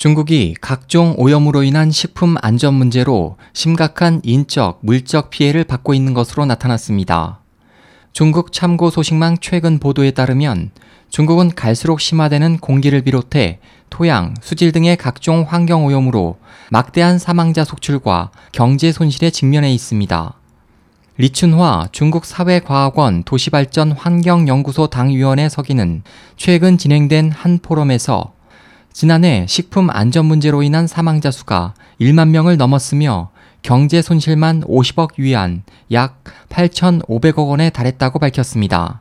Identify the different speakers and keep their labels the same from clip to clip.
Speaker 1: 중국이 각종 오염으로 인한 식품 안전 문제로 심각한 인적, 물적 피해를 받고 있는 것으로 나타났습니다. 중국 참고 소식망 최근 보도에 따르면 중국은 갈수록 심화되는 공기를 비롯해 토양, 수질 등의 각종 환경 오염으로 막대한 사망자 속출과 경제 손실에 직면해 있습니다. 리춘화 중국 사회과학원 도시발전 환경연구소 당위원회 서기는 최근 진행된 한 포럼에서 지난해 식품 안전 문제로 인한 사망자 수가 1만 명을 넘었으며 경제 손실만 50억 위안, 약 8,500억 원에 달했다고 밝혔습니다.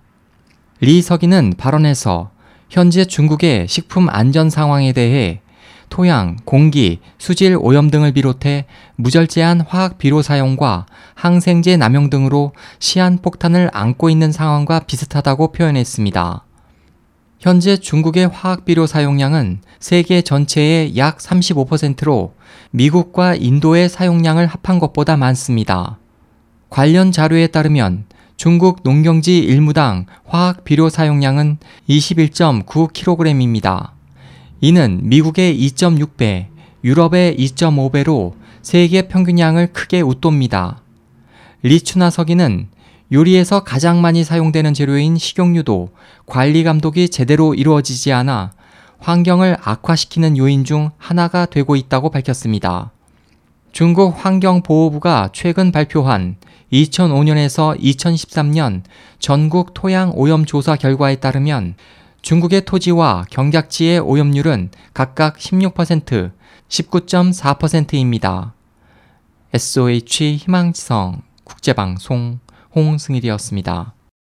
Speaker 1: 리 서기는 발언에서 현재 중국의 식품 안전 상황에 대해 토양, 공기, 수질 오염 등을 비롯해 무절제한 화학 비료 사용과 항생제 남용 등으로 시한 폭탄을 안고 있는 상황과 비슷하다고 표현했습니다. 현재 중국의 화학비료 사용량은 세계 전체의 약 35%로 미국과 인도의 사용량을 합한 것보다 많습니다. 관련 자료에 따르면 중국 농경지 일무당 화학 비료 사용량은 21.9kg입니다. 이는 미국의 2.6배, 유럽의 2.5배로 세계 평균량을 크게 웃돕니다. 리추나 서기는 요리에서 가장 많이 사용되는 재료인 식용유도 관리 감독이 제대로 이루어지지 않아 환경을 악화시키는 요인 중 하나가 되고 있다고 밝혔습니다. 중국 환경보호부가 최근 발표한 2005년에서 2013년 전국 토양 오염 조사 결과에 따르면 중국의 토지와 경작지의 오염률은 각각 16%, 19.4%입니다. SOH 희망지성 국제방송 홍승일이었습니다.